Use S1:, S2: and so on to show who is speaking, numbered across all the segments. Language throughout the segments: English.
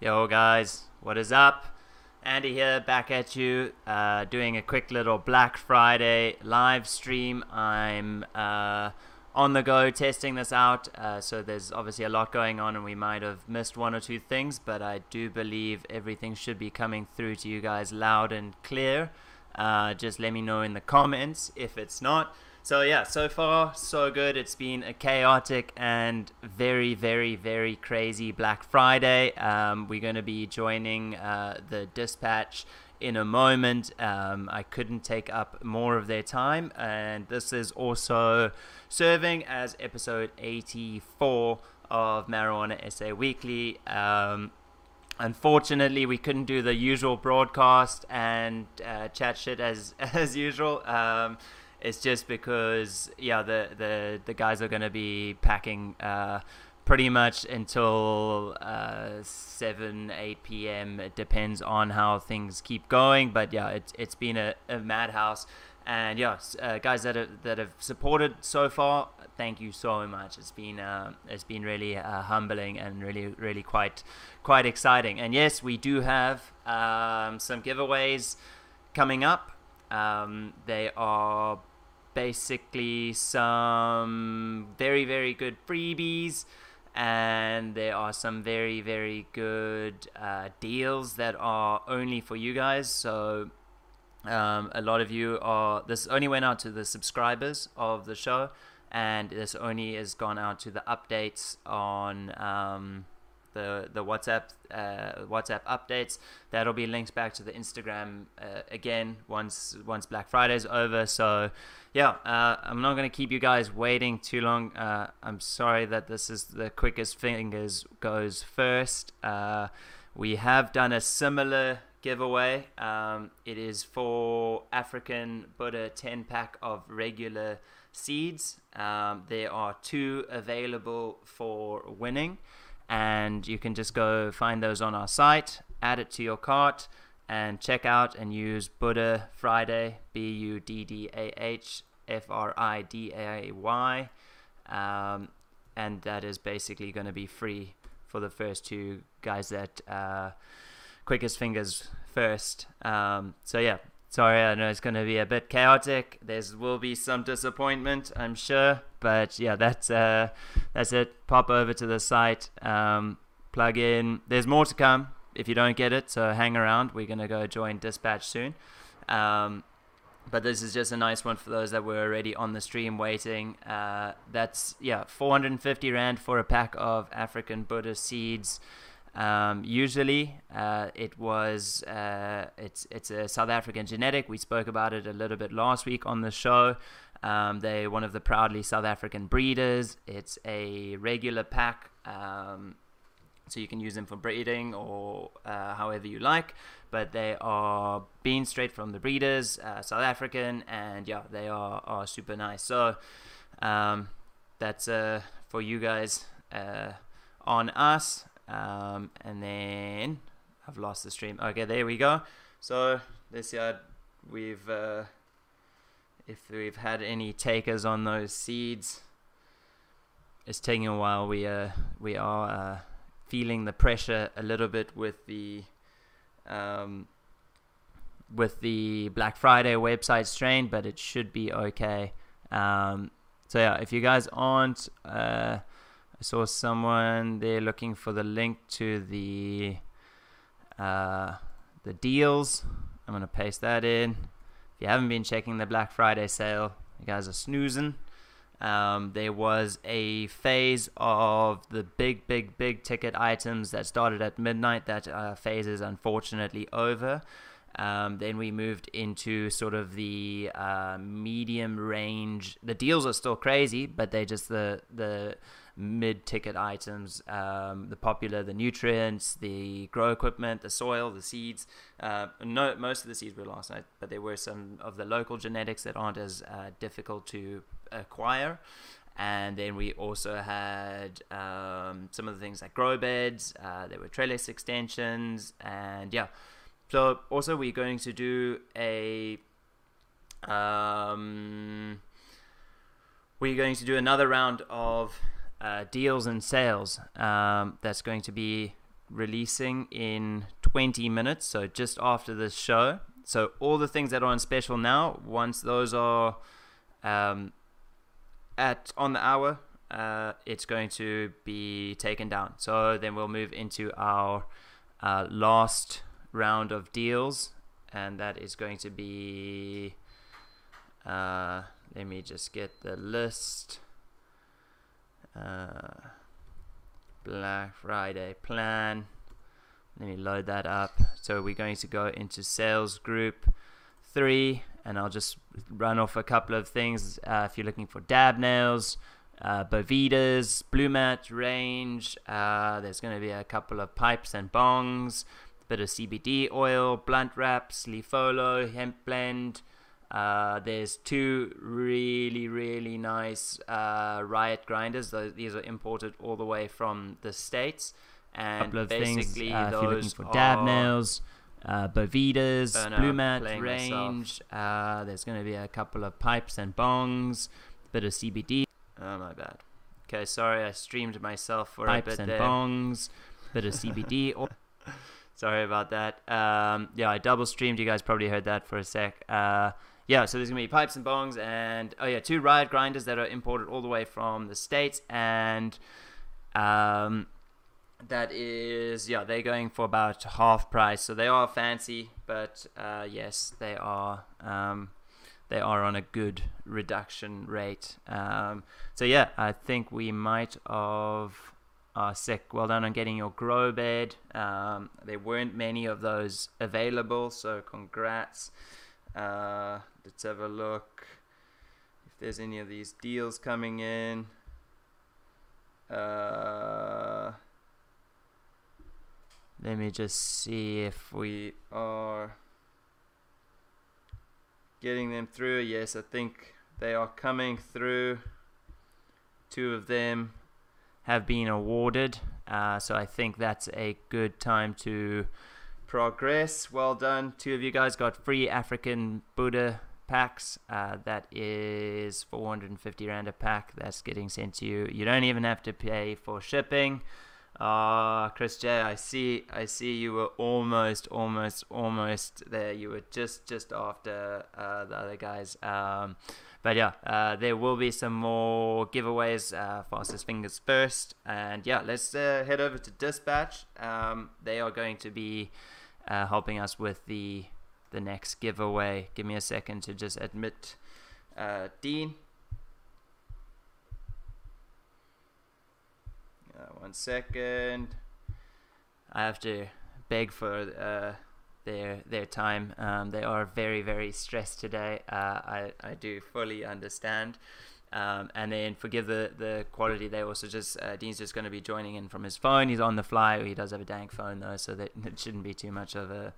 S1: Yo, guys, what is up? Andy here, back at you, uh, doing a quick little Black Friday live stream. I'm uh, on the go testing this out, uh, so there's obviously a lot going on, and we might have missed one or two things, but I do believe everything should be coming through to you guys loud and clear. Uh, just let me know in the comments if it's not. So yeah, so far so good. It's been a chaotic and very, very, very crazy Black Friday. Um, we're going to be joining uh, the dispatch in a moment. Um, I couldn't take up more of their time, and this is also serving as episode 84 of Marijuana SA Weekly. Um, unfortunately, we couldn't do the usual broadcast and uh, chat shit as as usual. Um, it's just because yeah, the the the guys are going to be packing. Uh, pretty much until uh, 7 8 p.m it depends on how things keep going but yeah it's, it's been a, a madhouse. And yeah uh, guys that have, that have supported so far thank you so much. It's been uh, it's been really uh, humbling and really really quite quite exciting. And yes we do have um, some giveaways coming up. Um, they are basically some very very good freebies and there are some very very good uh, deals that are only for you guys. So um, a lot of you are this only went out to the subscribers of the show and this only has gone out to the updates on um, the the WhatsApp uh, WhatsApp updates. That'll be linked back to the Instagram uh, again once once Black Friday's over. So yeah, uh, I'm not gonna keep you guys waiting too long. Uh, I'm sorry that this is the quickest fingers goes first. Uh, we have done a similar giveaway. Um, it is for African Buddha 10 pack of regular seeds. Um, there are two available for winning and you can just go find those on our site, add it to your cart, and check out and use Buddha Friday, B U D D A H F R I D A Y, um, and that is basically going to be free for the first two guys that uh, quickest fingers first. Um, so yeah, sorry, I know it's going to be a bit chaotic. There will be some disappointment, I'm sure, but yeah, that's uh, that's it. Pop over to the site, um, plug in. There's more to come if you don't get it, so hang around. We're gonna go join Dispatch soon. Um, but this is just a nice one for those that were already on the stream waiting. Uh, that's yeah, 450 rand for a pack of African Buddha seeds. Um, usually, uh, it was uh, it's it's a South African genetic. We spoke about it a little bit last week on the show. Um, they're one of the proudly South African breeders. It's a regular pack, um, so you can use them for breeding or uh, however you like. But they are being straight from the breeders, uh, South African, and yeah, they are, are super nice. So um, that's uh, for you guys uh, on us. Um, and then I've lost the stream. Okay, there we go. So this year we've uh, if we've had any takers on those seeds. It's taking a while. We uh, we are uh, feeling the pressure a little bit with the um, with the Black Friday website strain, but it should be okay. Um, so yeah, if you guys aren't, uh, I saw someone there looking for the link to the uh, the deals. I'm gonna paste that in If you haven't been checking the Black Friday sale, you guys are snoozing. Um, there was a phase of the big, big, big ticket items that started at midnight. That uh, phase is unfortunately over. Um, then we moved into sort of the uh, medium range. The deals are still crazy, but they just the the mid-ticket items, um, the popular, the nutrients, the grow equipment, the soil, the seeds. Uh, no, most of the seeds were last night, but there were some of the local genetics that aren't as uh, difficult to acquire. And then we also had um, some of the things like grow beds. Uh, there were trellis extensions, and yeah. So also we're going to do a um, we're going to do another round of uh, deals and sales um, that's going to be releasing in 20 minutes, so just after this show. So all the things that are on special now, once those are um, at on the hour, uh, it's going to be taken down. So then we'll move into our uh, last round of deals, and that is going to be. Uh, let me just get the list. Uh, Black Friday plan. Let me load that up. So we're going to go into sales group three, and I'll just run off a couple of things. Uh, if you're looking for dab nails, uh, Bovedas, Blue Mat range, uh, there's going to be a couple of pipes and bongs, a bit of CBD oil, blunt wraps, Lifolo, hemp blend. Uh, there's two really, really nice uh, Riot grinders. These are imported all the way from the States. And
S2: couple of
S1: basically,
S2: things uh, if you're looking
S1: those
S2: for dab nails, uh, Bovedas,
S1: Oh,
S2: Blue Mat range. Uh, there's going to be a couple of pipes and bongs, a bit of CBD
S1: Oh, my bad. Okay, sorry, I streamed myself for a
S2: pipes
S1: bit
S2: and
S1: there.
S2: bongs, bit of CBD.
S1: Sorry about that. Um, yeah, I double streamed. You guys probably heard that for a sec. Yeah, so there's gonna be pipes and bongs, and oh yeah, two riot grinders that are imported all the way from the states, and um, that is yeah, they're going for about half price. So they are fancy, but uh, yes, they are. Um, they are on a good reduction rate. Um, so yeah, I think we might have uh, sick. Well done on getting your grow bed. Um, there weren't many of those available, so congrats. Uh, let's have a look if there's any of these deals coming in. Uh, let me just see if we are getting them through. Yes, I think they are coming through. Two of them have been awarded, uh, so I think that's a good time to progress. Well done. Two of you guys got free African Buddha packs. Uh, that is 450 Rand a pack. That's getting sent to you. You don't even have to pay for shipping. Ah, Chris J, I see. I see. You were almost, almost, almost there. You were just, just after uh, the other guys. Um, but yeah, uh, there will be some more giveaways. Uh, fastest fingers first, and yeah, let's uh, head over to Dispatch. Um, they are going to be uh, helping us with the the next giveaway. Give me a second to just admit uh, Dean. Uh, one second. I have to beg for uh, their their time. Um, they are very very stressed today. Uh, I I do fully understand. Um, and then forgive the, the quality. They also just uh, Dean's just going to be joining in from his phone. He's on the fly. He does have a dank phone though, so that it shouldn't be too much of a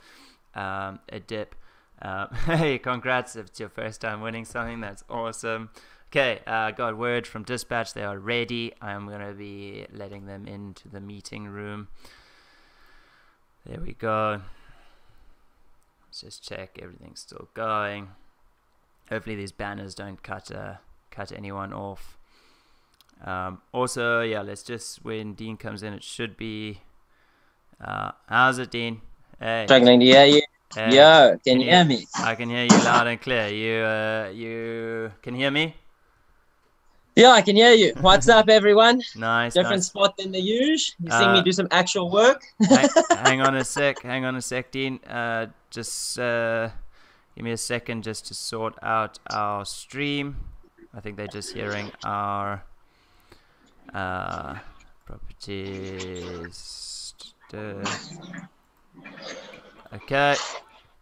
S1: um, a dip. Um, hey, congrats! If it's your first time winning something, that's awesome. Okay, uh, got word from dispatch. They are ready. I'm going to be letting them into the meeting room. There we go. Let's just check everything's still going. Hopefully these banners don't cut uh, cut anyone off. Um, also, yeah, let's just when Dean comes in, it should be. Uh, how's it, Dean? Hey.
S3: Struggling to hear you.
S1: hey.
S3: Yo, can you hear me?
S1: I can hear you loud and clear. You uh, you can hear me?
S3: Yeah, I can hear you. What's up, everyone?
S1: Nice.
S3: Different
S1: nice.
S3: spot than the usual. You see me
S1: Uh,
S3: do some actual work.
S1: hang, hang on a sec. Hang on a sec, Dean. Uh, just uh, give me a second just to sort out our stream. I think they're just hearing our uh, properties. Okay,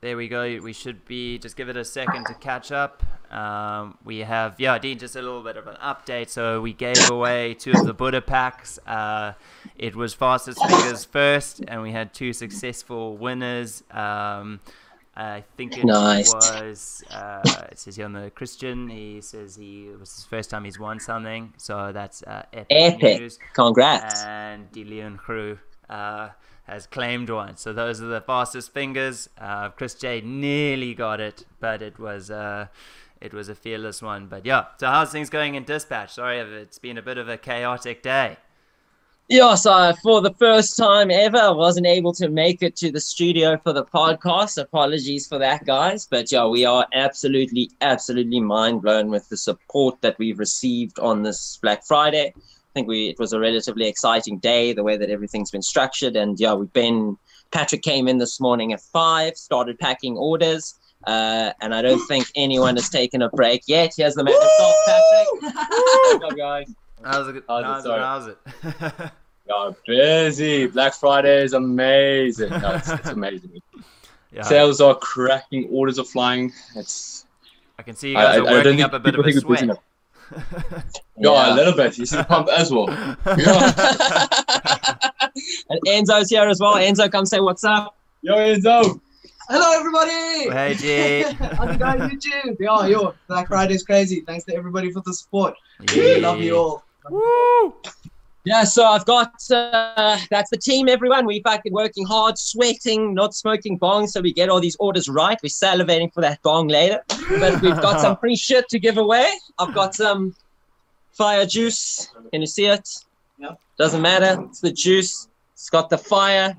S1: there we go. We should be just give it a second to catch up. Um, we have yeah, Dean, just a little bit of an update. So we gave away two of the Buddha packs. Uh, it was fastest fingers first, and we had two successful winners. Um, I think it
S3: Nice.
S1: was. Uh, it says here on the Christian. He says he it was his first time he's won something. So that's uh, epic,
S3: Epic.
S1: news
S3: Congrats.
S1: and DeLeon Crew uh, has claimed one. So those are the fastest fingers. Uh, Chris J nearly got it, but it was uh, it was a fearless one. But yeah, so how's things going in dispatch? Sorry if it's been a bit of a chaotic day.
S3: Yeah, so for the first time ever, I wasn't able to make it to the studio for the podcast. Apologies for that, guys. But yeah, we are absolutely, absolutely mind blown with the support that we've received on this Black Friday. I think we it was a relatively exciting day, the way that everything's been structured. And yeah, we've been Patrick came in this morning at five, started packing orders. Uh, and I don't think anyone has taken a break yet. Here's the man himself, Patrick. Good job, guys.
S1: How's it?
S4: How's it,
S1: How's it?
S4: sorry.
S1: How's it?
S4: Yeah, busy. Black Friday is amazing. No, it's, it's amazing.
S1: yeah,
S4: Sales are cracking. Orders are flying. It's
S1: I can see you guys are working up a bit of a
S4: people think
S1: sweat.
S4: we're. Yeah, a little bit. You see the pump as well. Yeah.
S3: and Enzo's here as well. Enzo, come say what's up.
S4: Yo, Enzo.
S5: Hello, everybody.
S1: Hey, G.
S5: How's it going, YouTube? Yo, yo, Black Friday's crazy. Thanks to everybody for the support. We love you all.
S1: Woo!
S3: Yeah, so I've got uh, that's the team, everyone. We've been working hard, sweating, not smoking bong, so we get all these orders right. We're salivating for that bong later, but we've got some free shit to give away. I've got some fire juice. Can you see it?
S5: Yep.
S3: Doesn't matter. It's the juice. It's got the fire.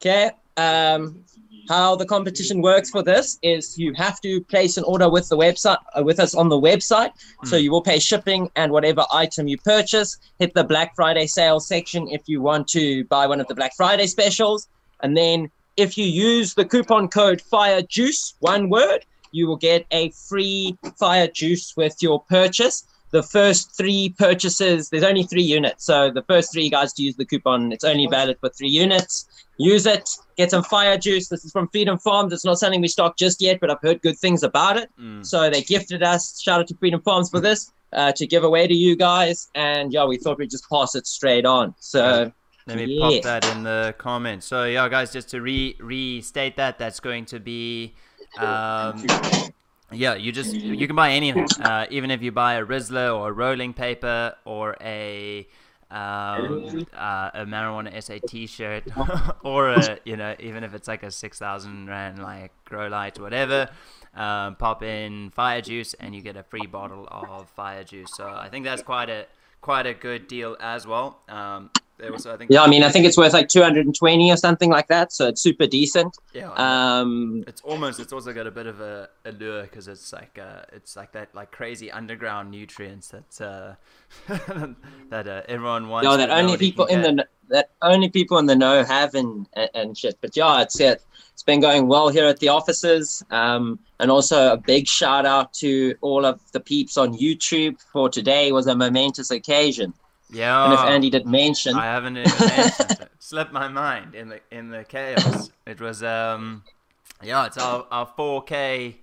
S3: Okay. Um, how the competition works for this is you have to place an order with the website uh, with us on the website. So you will pay shipping and whatever item you purchase. Hit the black friday sales section if you want to buy one of the black friday specials. And then if you use the coupon code fire juice one word you will get a free fire juice with your purchase. The first three purchases there's only three units. So the first three guys to use the coupon it's only valid for three units use it. Get some fire juice. This is from freedom farms. It's not something we stock just yet but i've heard good things about it.
S1: Mm.
S3: so they gifted us. Shout out to freedom farms for this uh, to give away to you guys. And yeah we thought we'd just pass it straight on. So
S1: Let me
S3: Yeah.
S1: pop that in the comments. So yeah, guys, just to re restate that, that's going to be, um, yeah, you just you can buy anything, uh, even if you buy a Rizla or a rolling paper or a um, uh, a marijuana SA T-shirt or a you know even if it's like a six thousand rand like grow light whatever. Um, pop in fire juice and you get a free bottle of fire juice. So I think that's quite a quite a good deal as well. Um, also I think
S3: yeah i mean i think it's worth like 220 or something like that so it's super decent
S1: yeah.
S3: um
S1: it's almost it's also got a bit of a allure because it's like uh it's like that like crazy underground nutrients that uh that uh, everyone wants
S3: yeah that only people in
S1: get.
S3: the that only people in the know have and and, and shit but yeah it's it it's been going well here at the offices um and also a big shout out to all of the peeps on youtube for today was a momentous occasion
S1: yeah
S3: and if andy did mention
S1: I haven't even mentioned it. Slipped my mind in the in the chaos. It was um yeah, it's our, our 4K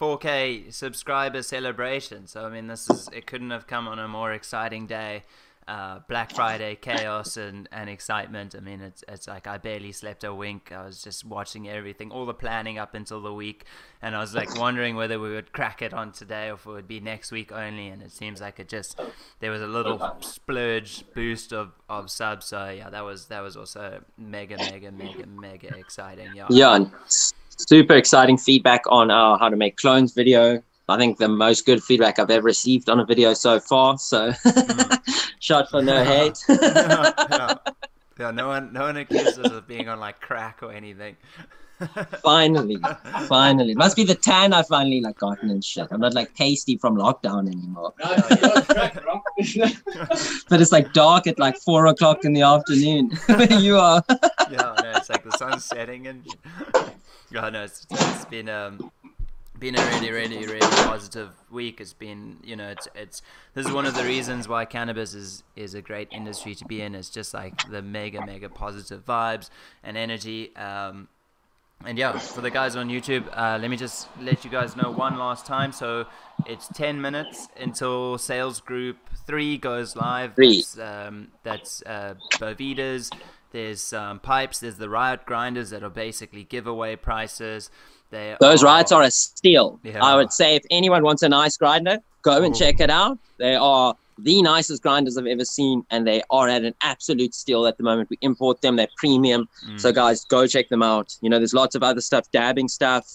S1: 4K subscriber celebration. So I mean this is it couldn't have come on a more exciting day. Uh, Black Friday chaos and, and excitement. I mean, it's it's like I barely slept a wink. I was just watching everything, all the planning up until the week, and I was like wondering whether we would crack it on today or if it would be next week only. And it seems like it just there was a little splurge boost of, of subs. So yeah, that was that was also mega mega mega mega exciting. Yeah.
S3: yeah super exciting feedback on our how to make clones video i think the most good feedback i've ever received on a video so far so shot for no hate
S1: yeah. Yeah, no one no one accused us of being on like crack or anything.
S3: finally finally. It must be the tan i finally like gotten and shit. I'm not like pasty from lockdown anymore.
S4: No, it's not correct, bro.
S3: but it's like dark at like four o'clock in the afternoon. Where you are.
S1: Yeah, no, it's like the sun's setting and yeah, no, it's, it's been um been a really really really positive week. It's been you know it's it's this is one of the reasons why cannabis is is a great industry to be in. It's just like the mega mega positive vibes and energy. Um, and yeah, for the guys on YouTube, uh, let me just let you guys know one last time. So it's 10 minutes until sales group three goes live.
S3: Three.
S1: That's, um, that's uh, Bovedas. There's um, pipes. There's the Riot grinders that are basically giveaway prices. They
S3: those riots are a steal
S1: Yeah.
S3: i would say if anyone wants a nice grinder go and
S1: Ooh.
S3: check it out they are the nicest grinders i've ever seen and they are at an absolute steal at the moment we import them they're premium
S1: Mm.
S3: so guys go check them out you know there's lots of other stuff dabbing stuff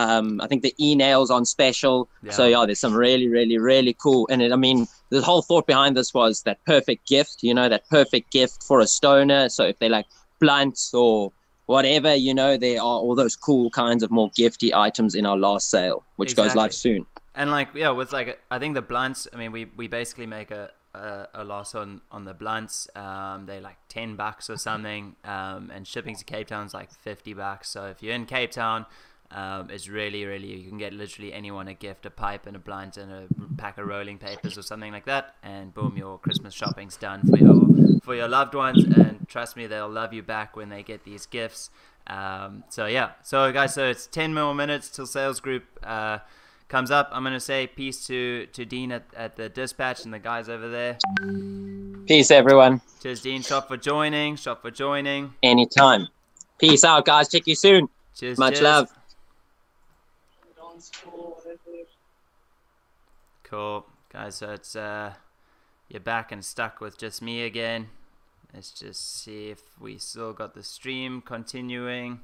S3: Um, I think the e nails on special. So
S1: Yeah.
S3: yeah, there's some really, really, really cool. And it, I mean, the whole thought behind this was that perfect gift. You know, that perfect gift for a stoner. So if they like blunts or whatever, you know, there are all those cool kinds of more gifty items in our last sale, which goes live soon.
S1: And like yeah, with like I think the blunts. I mean, we we basically make a a, a loss on on the blunts. Um, they like ten bucks or something. Um, and shipping to Cape Town's like fifty bucks. So if you're in Cape Town. Um, it's really, really, you can get literally anyone a gift, a pipe and a blunt and a pack of rolling papers or something like that, and boom, your Christmas shopping's done for your for your loved ones. And trust me, they'll love you back when they get these gifts. Um, so yeah, so guys, so it's ten more minutes till sales group uh, comes up. I'm gonna say peace to to Dean at, at the dispatch and the guys over there.
S3: Peace, everyone.
S1: Cheers, Dean. Shop for joining. Shop for joining.
S3: Anytime. Peace out, guys. Check you soon.
S1: Cheers.
S3: Much
S1: cheers.
S3: love.
S1: Cool, guys. So it's uh, you're back and stuck with just me again. Let's just see if we still got the stream continuing.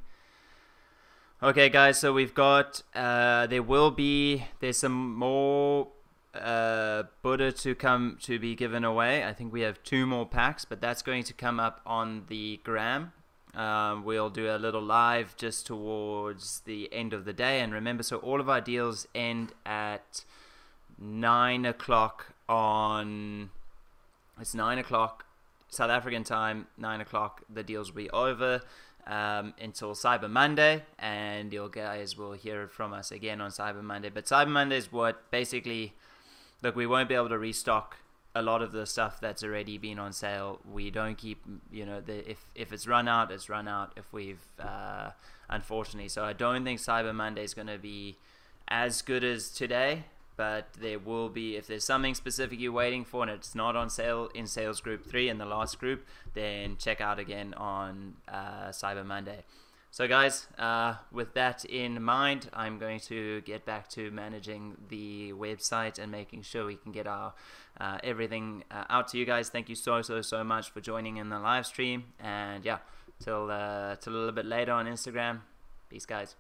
S1: Okay, guys. So we've got uh, there will be there's some more uh, Buddha to come to be given away. I think we have two more packs, but that's going to come up on the gram. Um, we'll do a little live just towards the end of the day. And remember, so all of our deals end at nine o'clock on. It's nine o'clock South African time. Nine o'clock. The deals will be over um, until Cyber Monday, and you guys will hear from us again on Cyber Monday. But Cyber Monday is what basically. Look, we won't be able to restock a lot of the stuff that's already been on sale. We don't keep, you know, the if if it's run out, it's run out. If we've uh, unfortunately, so I don't think Cyber Monday is going to be as good as today. But there will be if there's something specific you're waiting for and it's not on sale in sales group three in the last group, then check out again on uh, Cyber Monday. So, guys, uh, with that in mind, I'm going to get back to managing the website and making sure we can get our uh, everything uh, out to you guys. Thank you so so so much for joining in the live stream, and yeah, till uh, till a little bit later on Instagram. Peace, guys.